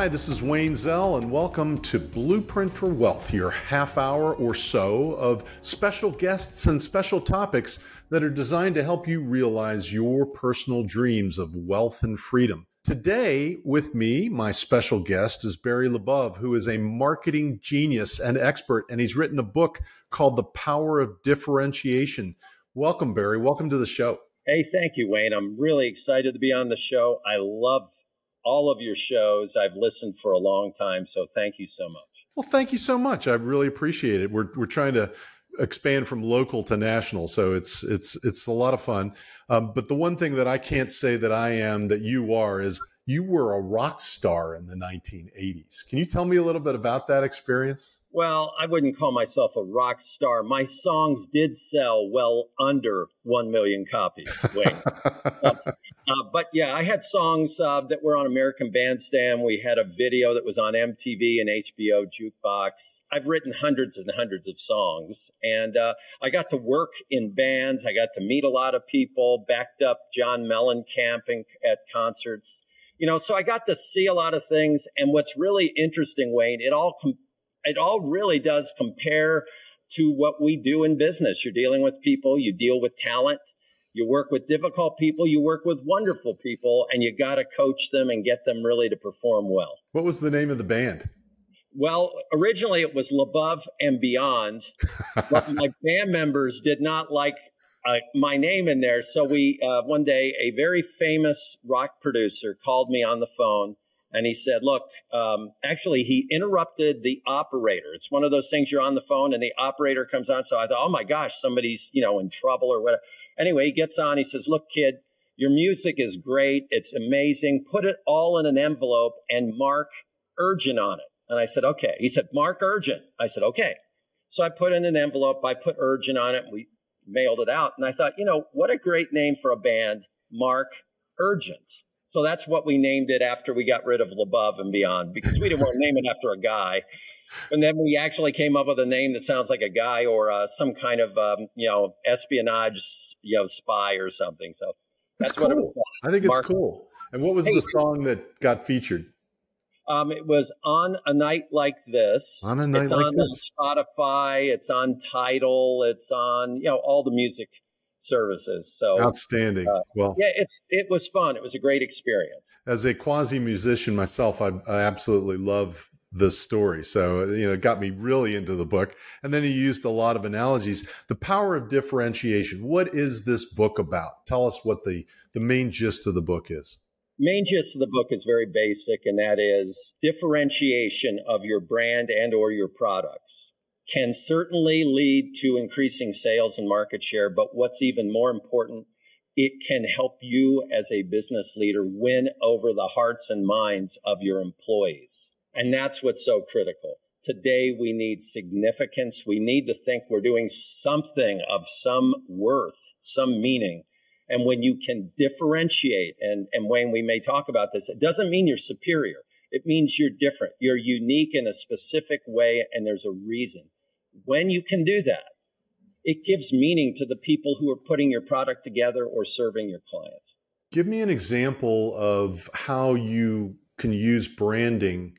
Hi, this is Wayne Zell, and welcome to Blueprint for Wealth, your half hour or so of special guests and special topics that are designed to help you realize your personal dreams of wealth and freedom. Today, with me, my special guest is Barry Labov, who is a marketing genius and expert, and he's written a book called The Power of Differentiation. Welcome, Barry. Welcome to the show. Hey, thank you, Wayne. I'm really excited to be on the show. I love all of your shows. I've listened for a long time, so thank you so much. Well, thank you so much. I really appreciate it. We're we're trying to expand from local to national, so it's it's it's a lot of fun. Um, but the one thing that I can't say that I am that you are is you were a rock star in the 1980s. Can you tell me a little bit about that experience? Well, I wouldn't call myself a rock star. My songs did sell well under 1 million copies. uh, uh, but yeah, I had songs uh, that were on American Bandstand. We had a video that was on MTV and HBO Jukebox. I've written hundreds and hundreds of songs, and uh, I got to work in bands. I got to meet a lot of people, backed up John Mellencamp at concerts. You know, so I got to see a lot of things. And what's really interesting, Wayne, it all com- it all really does compare to what we do in business. You're dealing with people, you deal with talent, you work with difficult people, you work with wonderful people, and you got to coach them and get them really to perform well. What was the name of the band? Well, originally it was Labov and Beyond, but my band members did not like uh, my name in there. So we, uh, one day, a very famous rock producer called me on the phone and he said, Look, um, actually, he interrupted the operator. It's one of those things you're on the phone and the operator comes on. So I thought, Oh my gosh, somebody's, you know, in trouble or whatever. Anyway, he gets on. He says, Look, kid, your music is great. It's amazing. Put it all in an envelope and mark urgent on it. And I said, Okay. He said, Mark urgent. I said, Okay. So I put in an envelope. I put urgent on it. We mailed it out. And I thought, you know, what a great name for a band, Mark Urgent. So that's what we named it after we got rid of Labov and Beyond because we didn't want to name it after a guy. And then we actually came up with a name that sounds like a guy or uh, some kind of um, you know espionage you know spy or something. So that's, that's cool. I think it's Mark. cool. And what was hey, the song that got featured? Um, it was on a night like this. On a night it's like on this. Spotify. It's on Tidal. It's on you know all the music services. So outstanding. Uh, well, yeah, it it was fun. It was a great experience. As a quasi musician myself, I, I absolutely love this story. So you know, it got me really into the book. And then he used a lot of analogies. The power of differentiation. What is this book about? Tell us what the the main gist of the book is. Main gist of the book is very basic, and that is differentiation of your brand and or your products can certainly lead to increasing sales and market share. But what's even more important, it can help you as a business leader win over the hearts and minds of your employees. And that's what's so critical. Today, we need significance. We need to think we're doing something of some worth, some meaning. And when you can differentiate, and, and Wayne, we may talk about this, it doesn't mean you're superior. It means you're different. You're unique in a specific way, and there's a reason when you can do that, it gives meaning to the people who are putting your product together or serving your clients. Give me an example of how you can use branding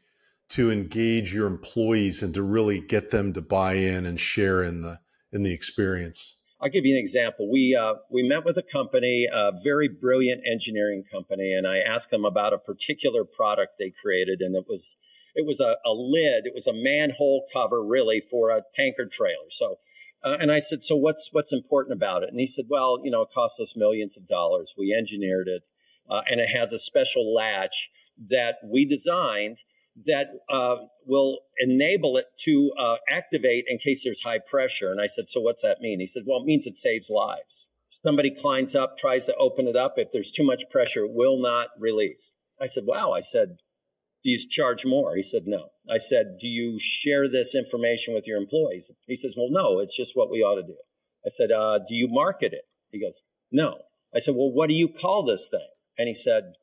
to engage your employees and to really get them to buy in and share in the in the experience. I'll give you an example. We uh, we met with a company, a very brilliant engineering company, and I asked them about a particular product they created, and it was it was a, a lid. It was a manhole cover, really, for a tanker trailer. So, uh, and I said, so what's what's important about it? And he said, well, you know, it cost us millions of dollars. We engineered it, uh, and it has a special latch that we designed that uh, will enable it to uh, activate in case there's high pressure. And I said, so what's that mean? He said, well, it means it saves lives. Somebody climbs up, tries to open it up. If there's too much pressure, it will not release. I said, wow. I said, do you charge more? He said, no. I said, do you share this information with your employees? He says, well, no, it's just what we ought to do. I said, uh, do you market it? He goes, no. I said, well, what do you call this thing? And he said,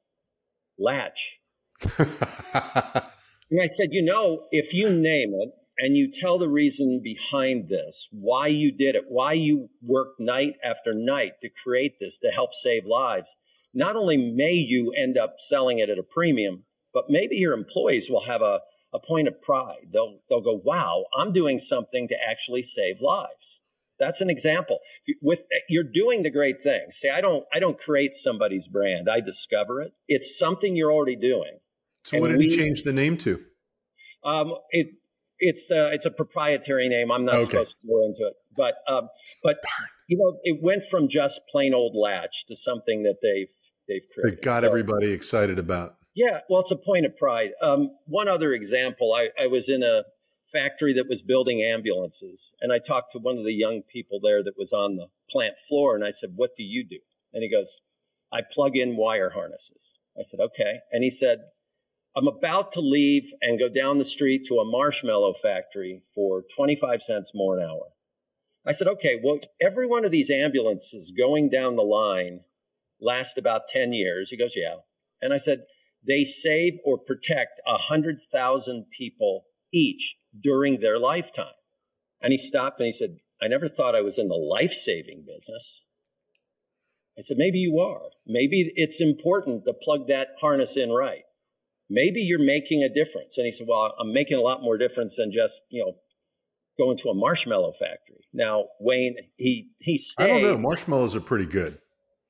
latch. and I said, you know, if you name it and you tell the reason behind this, why you did it, why you worked night after night to create this to help save lives, not only may you end up selling it at a premium, but maybe your employees will have a, a point of pride. They'll, they'll go, wow, I'm doing something to actually save lives. That's an example. With you're doing the great thing. See, I don't I don't create somebody's brand. I discover it. It's something you're already doing. So what did we, he change the name to? Um, it it's uh, it's a proprietary name. I'm not okay. supposed to go into it, but um, but you know, it went from just plain old latch to something that they've they've created. It got so, everybody excited about. Yeah, well, it's a point of pride. Um, one other example, I, I was in a factory that was building ambulances, and I talked to one of the young people there that was on the plant floor, and I said, "What do you do?" And he goes, "I plug in wire harnesses." I said, "Okay," and he said, I'm about to leave and go down the street to a marshmallow factory for 25 cents more an hour. I said, okay, well, every one of these ambulances going down the line last about 10 years. He goes, yeah. And I said, they save or protect 100,000 people each during their lifetime. And he stopped and he said, I never thought I was in the life saving business. I said, maybe you are. Maybe it's important to plug that harness in right maybe you're making a difference. And he said, well, I'm making a lot more difference than just, you know, going to a marshmallow factory. Now, Wayne, he, he stayed. I don't know. Marshmallows are pretty good.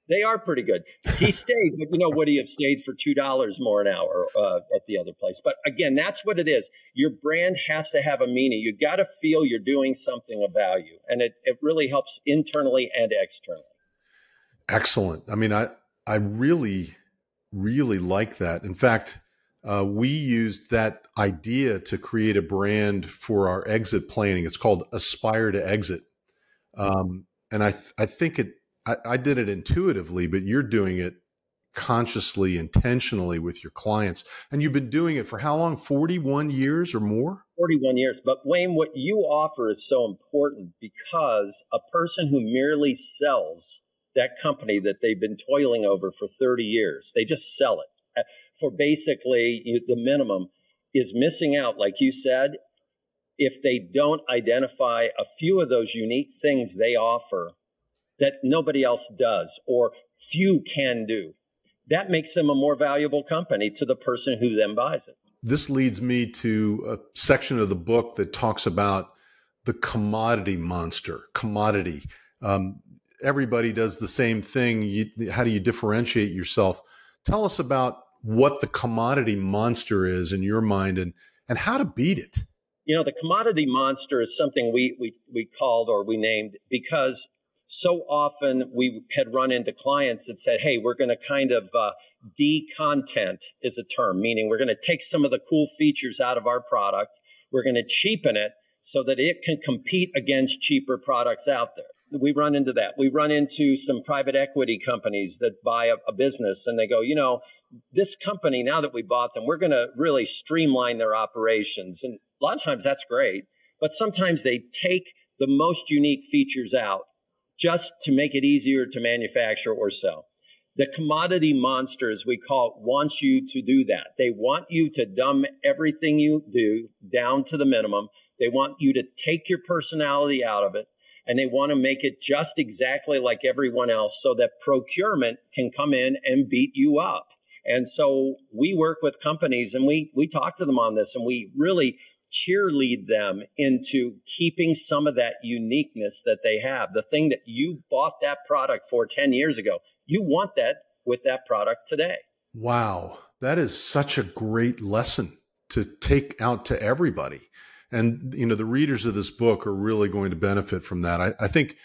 They are pretty good. He stayed, but you know, would he have stayed for two dollars more an hour uh, at the other place? But again, that's what it is. Your brand has to have a meaning. You got to feel you're doing something of value, and it it really helps internally and externally. Excellent. I mean, I I really really like that. In fact, uh, we used that idea to create a brand for our exit planning. It's called Aspire to Exit. Um, and I, th- I think it, I, I did it intuitively, but you're doing it consciously, intentionally with your clients. And you've been doing it for how long? 41 years or more? 41 years. But Wayne, what you offer is so important because a person who merely sells that company that they've been toiling over for 30 years, they just sell it for basically the minimum is missing out, like you said, if they don't identify a few of those unique things they offer that nobody else does or few can do. That makes them a more valuable company to the person who then buys it. This leads me to a section of the book that talks about the commodity monster, commodity. Um, everybody does the same thing. You, how do you differentiate yourself? Tell us about what the commodity monster is in your mind and, and how to beat it. You know, the commodity monster is something we, we, we called or we named because so often we had run into clients that said, hey, we're going to kind of uh, de-content is a term, meaning we're going to take some of the cool features out of our product. We're going to cheapen it so that it can compete against cheaper products out there we run into that. We run into some private equity companies that buy a, a business and they go, you know, this company, now that we bought them, we're going to really streamline their operations. And a lot of times that's great, but sometimes they take the most unique features out just to make it easier to manufacture or sell. The commodity monsters, we call it, wants you to do that. They want you to dumb everything you do down to the minimum. They want you to take your personality out of it and they want to make it just exactly like everyone else so that procurement can come in and beat you up. And so we work with companies and we we talk to them on this and we really cheerlead them into keeping some of that uniqueness that they have. The thing that you bought that product for 10 years ago, you want that with that product today. Wow. That is such a great lesson to take out to everybody and you know the readers of this book are really going to benefit from that i, I think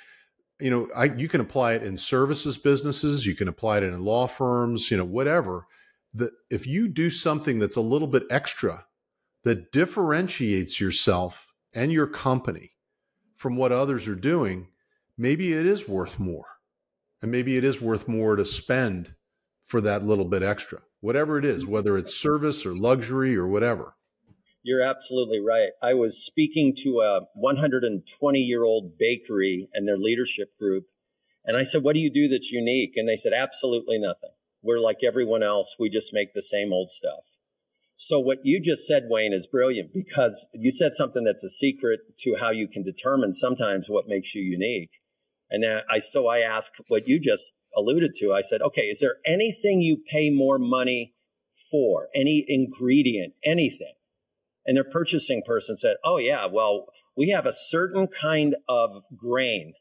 you know I, you can apply it in services businesses you can apply it in law firms you know whatever that if you do something that's a little bit extra that differentiates yourself and your company from what others are doing maybe it is worth more and maybe it is worth more to spend for that little bit extra whatever it is mm-hmm. whether it's service or luxury or whatever you're absolutely right. I was speaking to a 120 year old bakery and their leadership group. And I said, What do you do that's unique? And they said, Absolutely nothing. We're like everyone else. We just make the same old stuff. So, what you just said, Wayne, is brilliant because you said something that's a secret to how you can determine sometimes what makes you unique. And I, so I asked what you just alluded to. I said, okay, is there anything you pay more money for, any ingredient, anything. And their purchasing person said, Oh, yeah, well, we have a certain kind of grain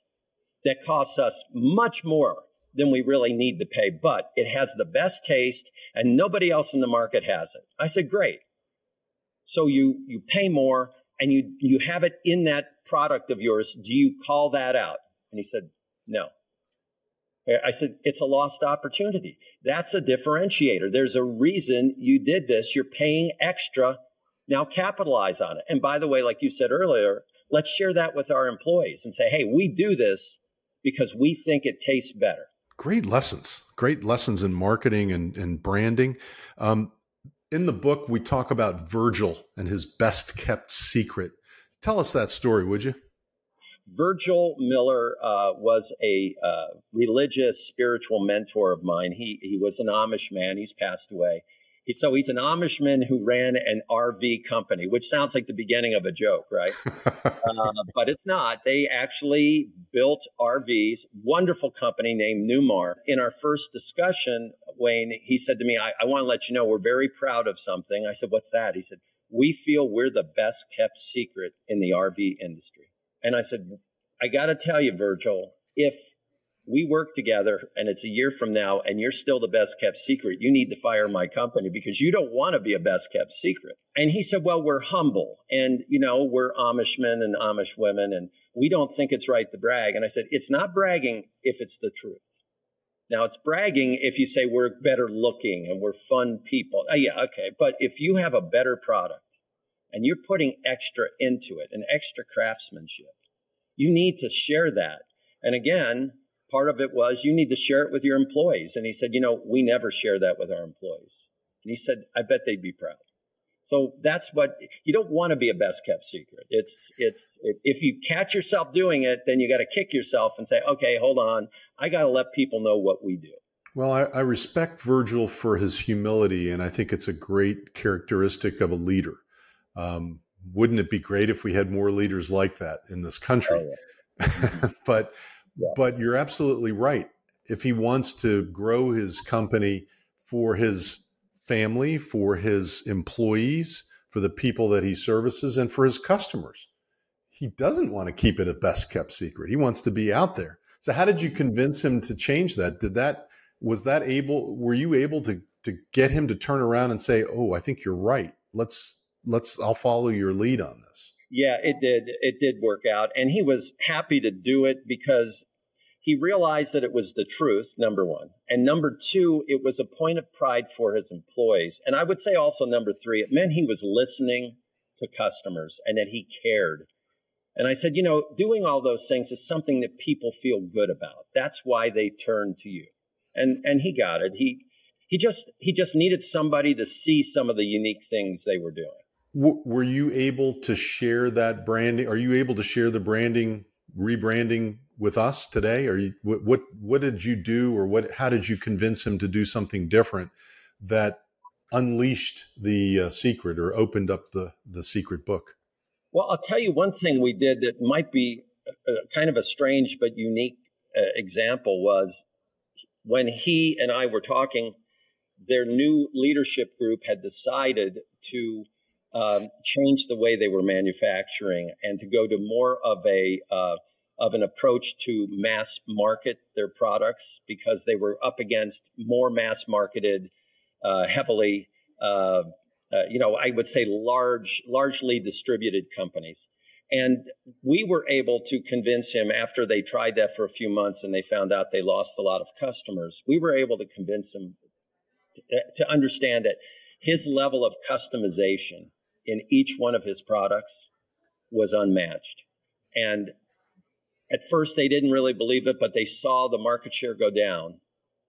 that costs us much more than we really need to pay, but it has the best taste and nobody else in the market has it. I said, Great. So you, you pay more and you, you have it in that product of yours. Do you call that out? And he said, No. I said, it's a lost opportunity. That's a differentiator. There's a reason you did this. You're paying extra. Now capitalize on it. And by the way, like you said earlier, let's share that with our employees and say, hey, we do this because we think it tastes better. Great lessons. Great lessons in marketing and, and branding. Um, in the book, we talk about Virgil and his best kept secret. Tell us that story, would you? Virgil Miller uh, was a uh, religious, spiritual mentor of mine. He he was an Amish man. He's passed away. He, so he's an Amishman who ran an RV company, which sounds like the beginning of a joke, right? uh, but it's not. They actually built RVs. Wonderful company named Newmar. In our first discussion, Wayne, he said to me, "I, I want to let you know we're very proud of something." I said, "What's that?" He said, "We feel we're the best kept secret in the RV industry." And I said, I got to tell you, Virgil, if we work together and it's a year from now and you're still the best kept secret, you need to fire my company because you don't want to be a best kept secret. And he said, Well, we're humble and, you know, we're Amish men and Amish women and we don't think it's right to brag. And I said, It's not bragging if it's the truth. Now, it's bragging if you say we're better looking and we're fun people. Oh, yeah, okay. But if you have a better product, and you're putting extra into it and extra craftsmanship, you need to share that. And again, part of it was you need to share it with your employees. And he said, you know, we never share that with our employees. And he said, I bet they'd be proud. So that's what you don't want to be a best kept secret. It's it's if you catch yourself doing it, then you got to kick yourself and say, okay, hold on, I got to let people know what we do. Well, I, I, respect Virgil for his humility, and I think it's a great characteristic of a leader. Um, wouldn't it be great if we had more leaders like that in this country? Oh, yeah. but but you're absolutely right. If he wants to grow his company for his family, for his employees, for the people that he services, and for his customers, he doesn't want to keep it a best kept secret. He wants to be out there. So how did you convince him to change that? Did that was that able were you able to to get him to turn around and say, "Oh, I think you're right. Let's let's I'll follow your lead on this. Yeah, it did. It did work out, and he was happy to do it because he realized that it was the truth. Number one, and number two, it was a point of pride for his employees, and I would say also number three, it meant he was listening to customers and that he cared. And I said, you know, doing all those things is something that people feel good about. That's why they turn to you. And and he got it. He he just he just needed somebody to see some of the unique things they were doing were you able to share that branding? Are you able to share the branding rebranding with us today? Or you, what, what what did you do, or what how did you convince him to do something different that unleashed the uh, secret or opened up the the secret book? Well, I'll tell you one thing we did that might be a, a kind of a strange but unique uh, example was when he and I were talking. Their new leadership group had decided to um, change the way they were manufacturing and to go to more of a uh, of an approach to mass market their products because they were up against more mass marketed, uh, heavily, uh, uh you know, I would say large, largely distributed companies. And we were able to convince him after they tried that for a few months and they found out they lost a lot of customers. We were able to convince him to, to understand that his level of customization in each one of his products was unmatched. And at first, they didn't really believe it, but they saw the market share go down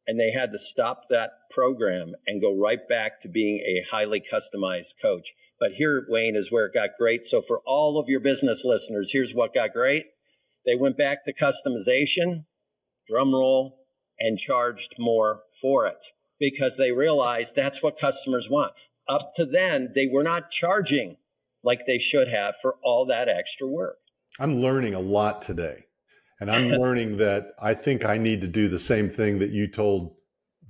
and they had to stop that program and go right back to being a highly customized coach. But here, Wayne, is where it got great. So, for all of your business listeners, here's what got great they went back to customization, drum roll, and charged more for it because they realized that's what customers want up to then, they were not charging like they should have for all that extra work. I'm learning a lot today. And I'm learning that I think I need to do the same thing that you told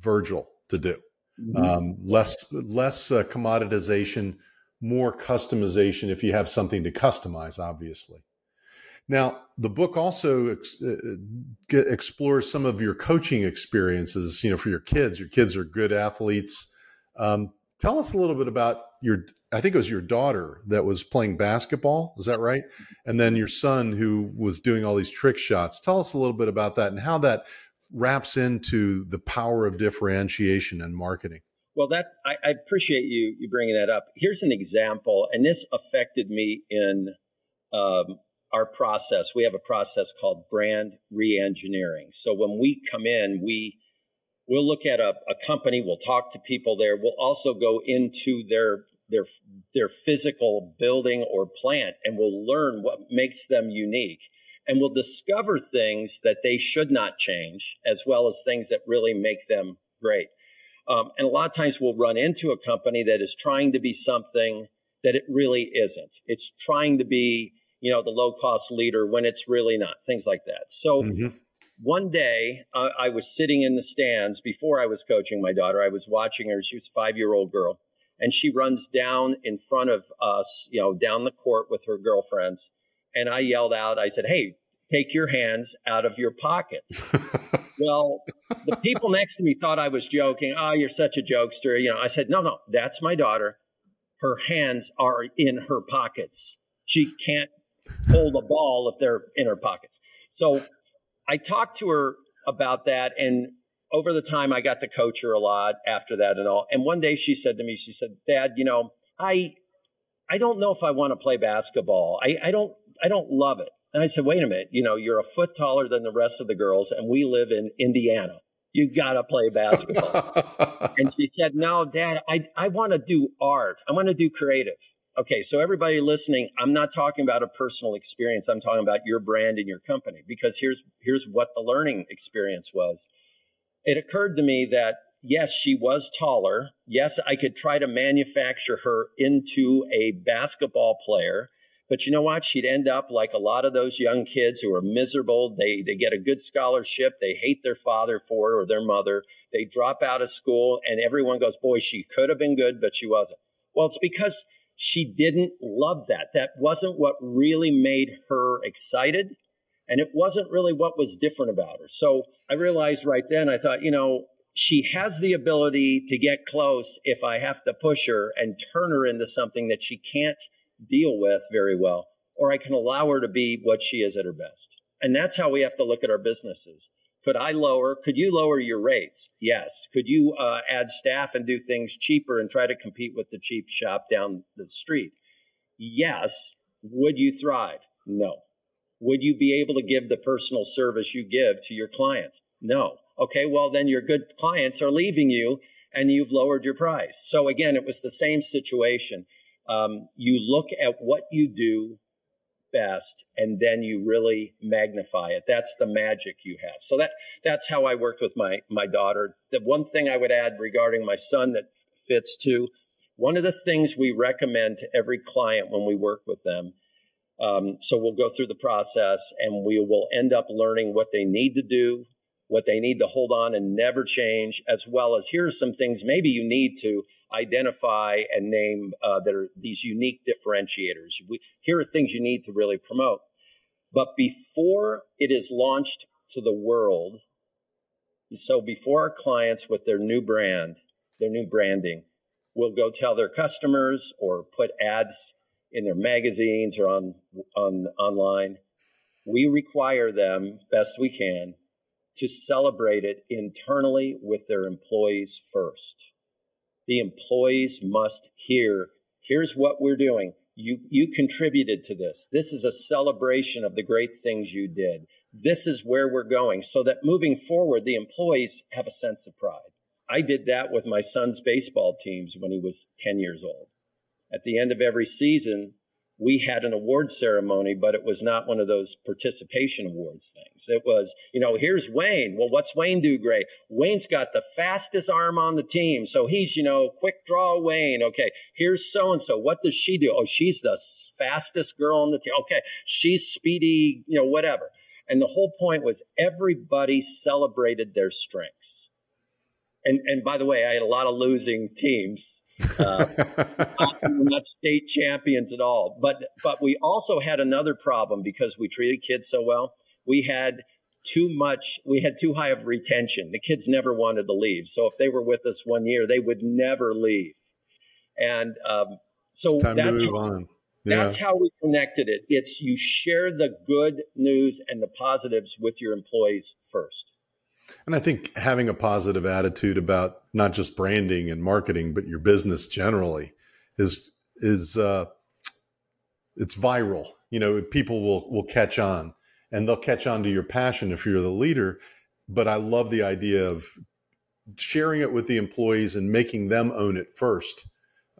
Virgil to do. mm-hmm. um, less less uh, commoditization, more customization if you have something to customize, obviously. Now, the book also ex- uh, uh explores some of your coaching experiences. You know, for your kids, your kids are good athletes. Um, tell us a little bit about your. I think it was your daughter that was playing basketball. Is that right? And then your son who was doing all these trick shots. Tell us a little bit about that and how that wraps into the power of differentiation and marketing. Well, that I, I, appreciate you you bringing that up. Here's an example, and this affected me in um, our process. We have a process called brand reengineering. So when we come in, we we'll look at a, a company, we'll talk to people there. We'll also go into their their their physical building or plant, and we'll learn what makes them unique and we'll discover things that they should not change, as well as things that really make them great. Um, and a lot of times we'll run into a company that is trying to be something that it really isn't. It's trying to be, you know, the low cost leader when it's really not, things like that. So mm-hmm. One day uh, I was sitting in the stands before I was coaching my daughter. I was watching her. She was a five year old girl. And she runs down in front of us, you know, down the court with her girlfriends and I yelled out, I said, Hey, take your hands out of your pockets. well, the people next to me thought I was joking. Oh, you're such a jokester. You know, I said, No, no, that's my daughter. Her hands are in her pockets. She can't hold a ball if they're in her pockets. So I talked to her about that. And over the time, I got to coach her a lot after that and all. And one day she said to me, She said, Dad, you know, I. I don't know if I want to play basketball. I, I don't I don't love it. And I said, wait a minute, you know, you're a foot taller than the rest of the girls, and we live in Indiana. You got to play basketball. and she said, no, dad, I, I want to do art. I want to do creative. Okay, so everybody listening, I'm not talking about a personal experience. I'm talking about your brand and your company because here's here's what the learning experience was. It occurred to me that yes, she was taller. Yes, I could try to manufacture her into a basketball player. But you know what? She'd end up like a lot of those young kids who are miserable. They they get a good scholarship. They hate their father for it or their mother. They drop out of school, and everyone goes, "Boy, she could have been good, but she wasn't." Well, it's because she didn't love that. That wasn't what really made her excited, and it wasn't really what was different about her. So I realized right then. I thought, you know, she has the ability to get close if I have to push her and turn her into something that she can't deal with very well, or I can allow her to be what she is at her best. And that's how we have to look at our businesses. Could I lower? Could you lower your rates? Yes. Could you uh, add staff and do things cheaper and try to compete with the cheap shop down the street? Yes. Would you thrive? No. Would you be able to give the personal service you give to your clients? No. Okay, well, then your good clients are leaving you and you've lowered your price. So again, it was the same situation um, you look at what you do best and then you really magnify it. That's the magic you have. So that that's how i worked with my my daughter. The one thing i would add regarding my son that fits too one of the things we recommend to every client when we work with them um, so we'll go through the process and we will end up learning what they need to do what they need to hold on and never change as well as here are some things maybe you need to identify and name uh, that are these unique differentiators. We, here are things you need to really promote. But before it is launched to the world, so before our clients with their new brand, their new branding, will go tell their customers or put ads in their magazines or on, on online, we require them best we can to celebrate it internally with their employees first the employees must hear here's what we're doing. You, you contributed to this. This is a celebration of the great things you did. This is where we're going so that moving forward, the employees have a sense of pride. I did that with my son's baseball teams when he was 10 years old. At the end of every season, we had an award ceremony, but it was not one of those participation awards things. It was, you know, here's Wayne. Well, what's Wayne do great? Wayne's got the fastest arm on the team. So he's, you know, quick draw Wayne. Okay. Here's so and so. What does she do? Oh, she's the fastest girl on the team. Okay. She's speedy, you know, whatever. And the whole point was everybody celebrated their strengths. And and by the way, I had a lot of losing teams. Uh, not state champions at all. But but we also had another problem because we treated kids so well. We had too much. We had too high of retention. The kids never wanted to leave. So if they were with us one year, they would never leave. And um, so that's how, yeah. that's how we connected it. It's you share the good news and the positives with your employees first. And I think having a positive attitude about not just branding and marketing, but your business generally is is uh, it's viral. You know, people will will catch on, and they'll catch on to your passion if you're the leader. But I love the idea of sharing it with the employees and making them own it first.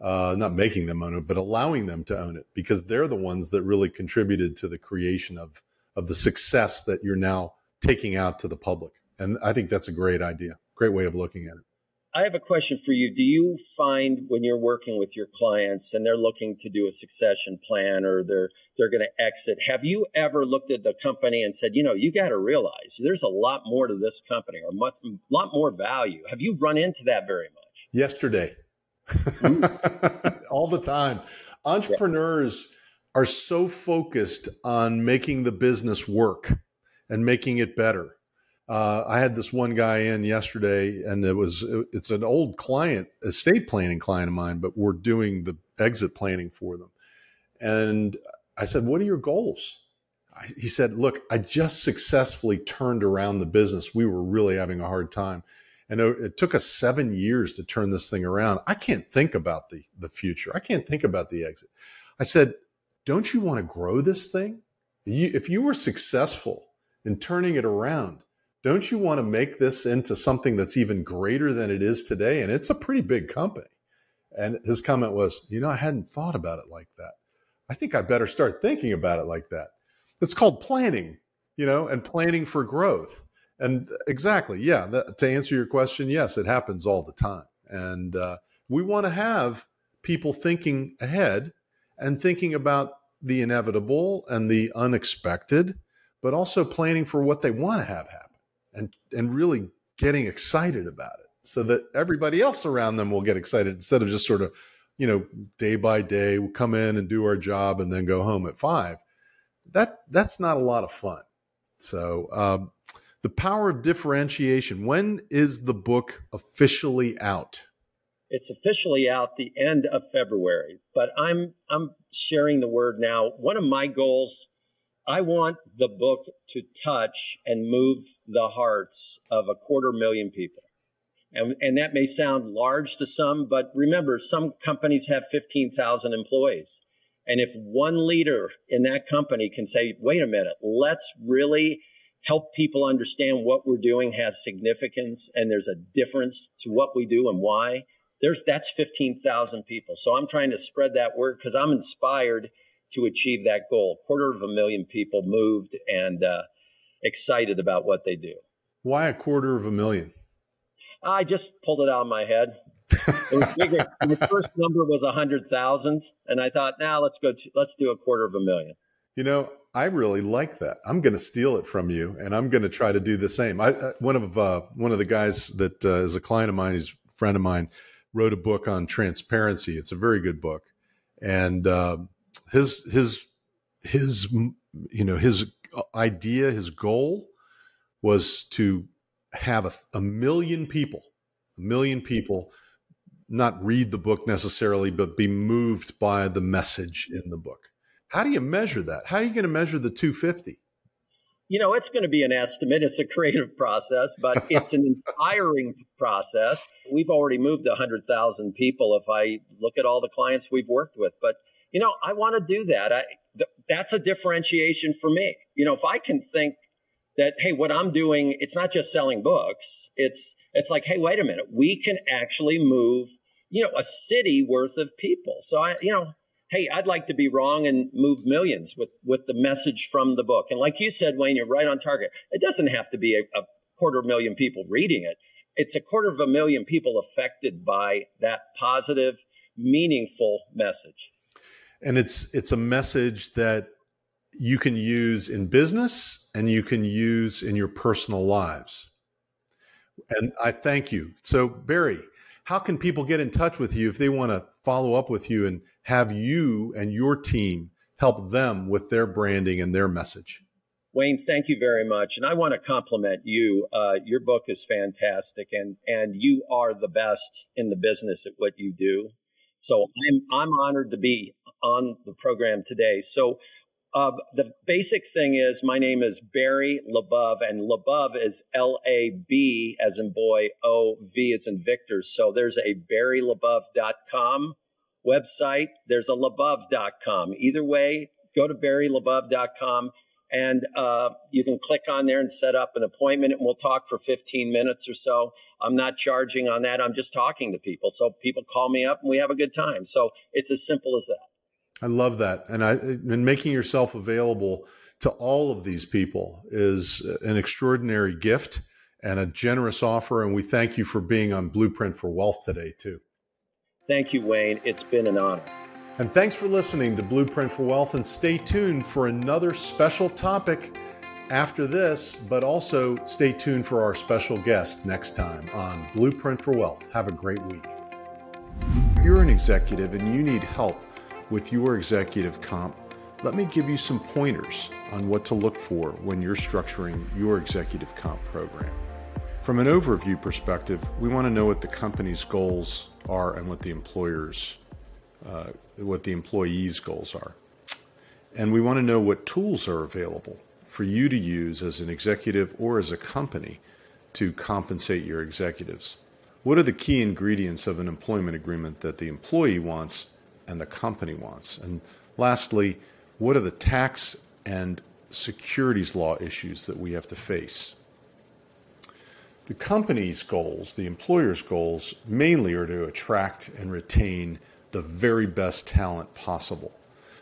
Uh, not making them own it, but allowing them to own it because they're the ones that really contributed to the creation of of the success that you're now taking out to the public. And I think that's a great idea, great way of looking at it. I have a question for you. Do you find when you're working with your clients and they're looking to do a succession plan or they're they're going to exit, have you ever looked at the company and said, you know, you got to realize there's a lot more to this company or much, a lot more value? Have you run into that very much? Yesterday. All the time. Entrepreneurs yeah. are so focused on making the business work and making it better uh, I had this one guy in yesterday, and it was it's an old client, estate planning client of mine, but we're doing the exit planning for them. And I said, "What are your goals?" I, he said, "Look, I just successfully turned around the business. We were really having a hard time, and it, it took us seven years to turn this thing around. I can't think about the the future. I can't think about the exit." I said, "Don't you want to grow this thing? You, if you were successful in turning it around." Don't you want to make this into something that's even greater than it is today? And it's a pretty big company. And his comment was, you know, I hadn't thought about it like that. I think I better start thinking about it like that. It's called planning, you know, and planning for growth. And exactly, yeah, that, to answer your question, yes, it happens all the time. And uh, we want to have people thinking ahead and thinking about the inevitable and the unexpected, but also planning for what they want to have happen and and really getting excited about it so that everybody else around them will get excited instead of just sort of you know day by day we'll come in and do our job and then go home at five. That that's not a lot of fun. So um, the power of differentiation when is the book officially out? It's officially out the end of february but i'm i'm sharing the word now. One of my goals I want the book to touch and move the hearts of a quarter million people. And, and that may sound large to some, but remember, some companies have 15,000 employees. And if one leader in that company can say, wait a minute, let's really help people understand what we're doing has significance and there's a difference to what we do and why, there's that's 15,000 people. So I'm trying to spread that word because I'm inspired to achieve that goal. A Quarter of a million people moved and uh, excited about what they do. Why a quarter of a million? I just pulled it out of my head. It was bigger. the first number was a hundred thousand, and I thought, now nah, let's go. To, let's do a quarter of a million. You know, I really like that. I'm going to steal it from you, and I'm going to try to do the same. I, uh, one of uh, one of the guys that uh, is a client of mine, he's a friend of mine, wrote a book on transparency. It's a very good book, and um, his his his you know his idea his goal was to have a, a million people a million people not read the book necessarily but be moved by the message in the book. How do you measure that? How are you going to measure the 250 you know it's going to be an estimate. It's a creative process but it's an inspiring process. We've already moved 100000 people if i look at all the clients we've worked with but you know, I want to do that. I, th- that's a differentiation for me. You know, if I can think that, hey, what I'm doing, it's not just selling books. It's, it's like, hey, wait a minute, we can actually move, you know, a city worth of people. So I, you know, hey, I'd like to be wrong and move millions with, with the message from the book. And like you said, Wayne, you're right on target. It doesn't have to be a, a quarter million people reading it. It's a quarter of a million people affected by that positive, meaningful message and it's it's a message that you can use in business and you can use in your personal lives And I thank you. So, Barry, how can people get in touch with you if they want to follow up with you and have you and your team help them with their branding and their message? Wayne, thank you very much, and I want to compliment you. Uh, your book is fantastic, and and you are the best in the business at what you do. So I'm I'm honored to be on the program today. So uh, the basic thing is my name is Barry Labov, and Labov is L A B as in boy, O V as in Victor. So there's a barrylabov.com website. There's a labov.com. Either way, go to barrylabov.com and uh, you can click on there and set up an appointment and we'll talk for 15 minutes or so i'm not charging on that i'm just talking to people so people call me up and we have a good time so it's as simple as that i love that and i and making yourself available to all of these people is an extraordinary gift and a generous offer and we thank you for being on blueprint for wealth today too thank you wayne it's been an honor and thanks for listening to Blueprint for Wealth. And stay tuned for another special topic after this, but also stay tuned for our special guest next time on Blueprint for Wealth. Have a great week. If you're an executive and you need help with your executive comp, let me give you some pointers on what to look for when you're structuring your executive comp program. From an overview perspective, we want to know what the company's goals are and what the employer's uh, what the employees' goals are. And we want to know what tools are available for you to use as an executive or as a company to compensate your executives. What are the key ingredients of an employment agreement that the employee wants and the company wants? And lastly, what are the tax and securities law issues that we have to face? The company's goals, the employer's goals, mainly are to attract and retain the very best talent possible.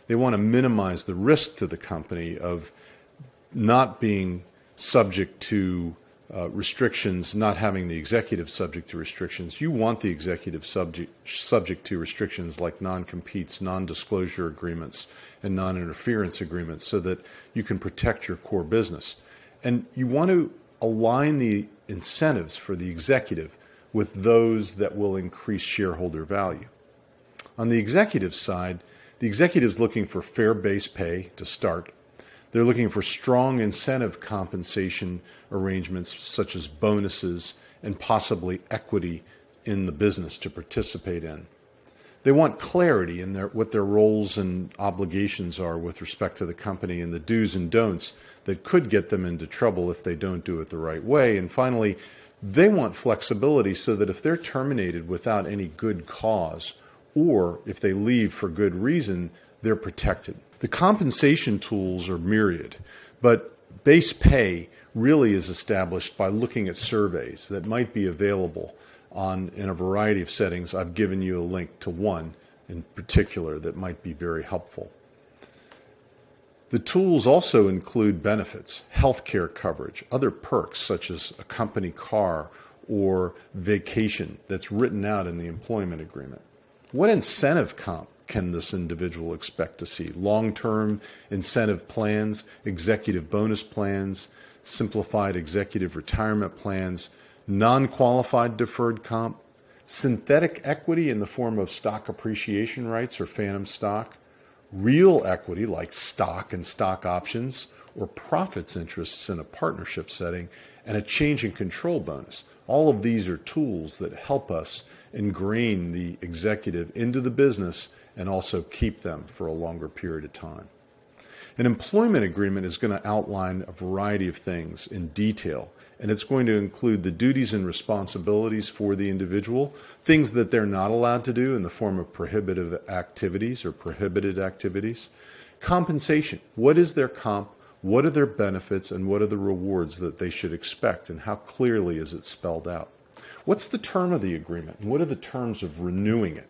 They want to minimize the risk to the company of not being subject to uh, restrictions, not having the executive subject to restrictions. You want the executive subject subject to restrictions like non-competes, non-disclosure agreements, and non-interference agreements, so that you can protect your core business. And you want to align the incentives for the executive with those that will increase shareholder value. On the executive side, the executive is looking for fair base pay to start. They're looking for strong incentive compensation arrangements, such as bonuses and possibly equity in the business to participate in. They want clarity in their, what their roles and obligations are with respect to the company and the do's and don'ts that could get them into trouble if they don't do it the right way. And finally, they want flexibility so that if they're terminated without any good cause or if they leave for good reason, they're protected. The compensation tools are myriad, but base pay really is established by looking at surveys that might be available on in a variety of settings. I've given you a link to one in particular that might be very helpful. The tools also include benefits, healthcare coverage, other perks such as a company car or vacation that's written out in the employment agreement. What incentive comp can this individual expect to see? Long term incentive plans, executive bonus plans, simplified executive retirement plans, non qualified deferred comp, synthetic equity in the form of stock appreciation rights or phantom stock, real equity like stock and stock options, or profits interests in a partnership setting, and a change in control bonus. All of these are tools that help us ingrain the executive into the business and also keep them for a longer period of time. An employment agreement is going to outline a variety of things in detail, and it's going to include the duties and responsibilities for the individual, things that they're not allowed to do in the form of prohibitive activities or prohibited activities, compensation. What is their comp? What are their benefits and what are the rewards that they should expect, and how clearly is it spelled out? What's the term of the agreement and what are the terms of renewing it?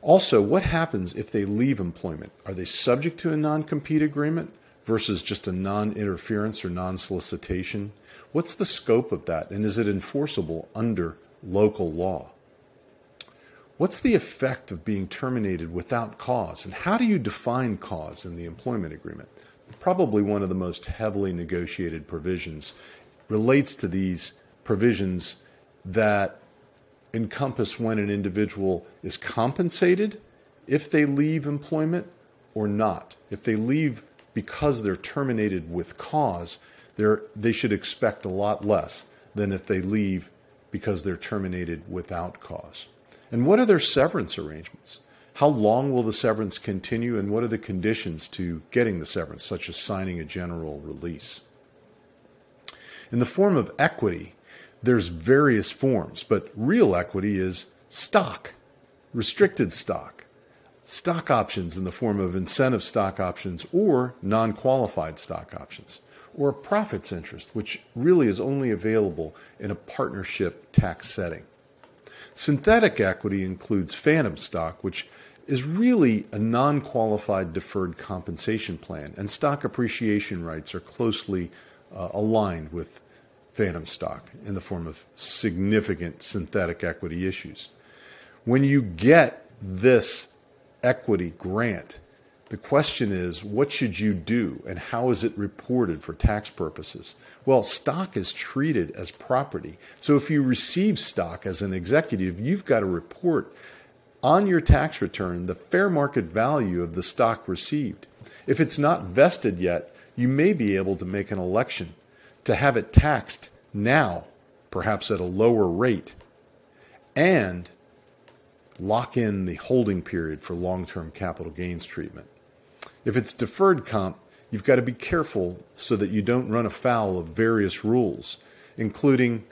Also, what happens if they leave employment? Are they subject to a non compete agreement versus just a non interference or non solicitation? What's the scope of that and is it enforceable under local law? What's the effect of being terminated without cause and how do you define cause in the employment agreement? Probably one of the most heavily negotiated provisions relates to these provisions that encompass when an individual is compensated if they leave employment or not. If they leave because they're terminated with cause, they should expect a lot less than if they leave because they're terminated without cause. And what are their severance arrangements? How long will the severance continue, and what are the conditions to getting the severance, such as signing a general release? In the form of equity, there's various forms, but real equity is stock, restricted stock, stock options in the form of incentive stock options or non qualified stock options, or a profits interest, which really is only available in a partnership tax setting. Synthetic equity includes phantom stock, which is really a non qualified deferred compensation plan, and stock appreciation rights are closely uh, aligned with phantom stock in the form of significant synthetic equity issues. When you get this equity grant, the question is, what should you do and how is it reported for tax purposes? Well, stock is treated as property. So if you receive stock as an executive, you've got to report on your tax return the fair market value of the stock received. If it's not vested yet, you may be able to make an election to have it taxed now, perhaps at a lower rate, and lock in the holding period for long term capital gains treatment. If it's deferred comp, you've got to be careful so that you don't run afoul of various rules, including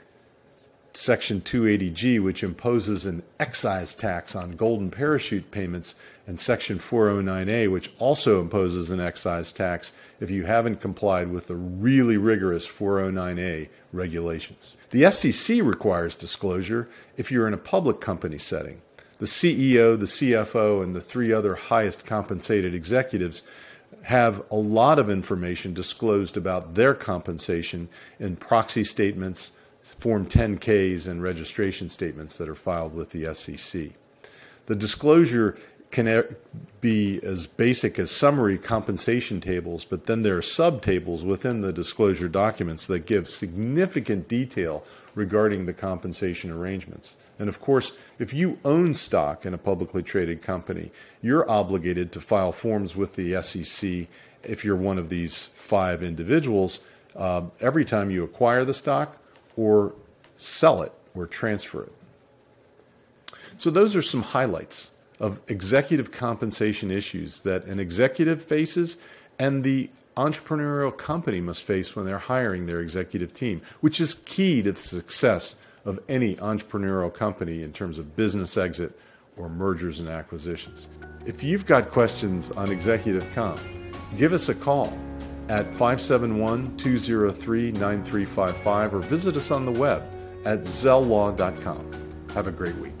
Section 280G, which imposes an excise tax on golden parachute payments, and Section 409A, which also imposes an excise tax if you haven't complied with the really rigorous 409A regulations. The SEC requires disclosure if you're in a public company setting. The CEO, the CFO, and the three other highest compensated executives have a lot of information disclosed about their compensation in proxy statements Form 10Ks and registration statements that are filed with the SEC. The disclosure can be as basic as summary compensation tables, but then there are subtables within the disclosure documents that give significant detail regarding the compensation arrangements. And of course, if you own stock in a publicly traded company, you're obligated to file forms with the SEC if you're one of these five individuals uh, every time you acquire the stock or sell it or transfer it. So, those are some highlights of executive compensation issues that an executive faces and the entrepreneurial company must face when they're hiring their executive team, which is key to the success of any entrepreneurial company in terms of business exit or mergers and acquisitions. If you've got questions on executive comp, give us a call at 571 203 9355 or visit us on the web at zelllaw.com. Have a great week.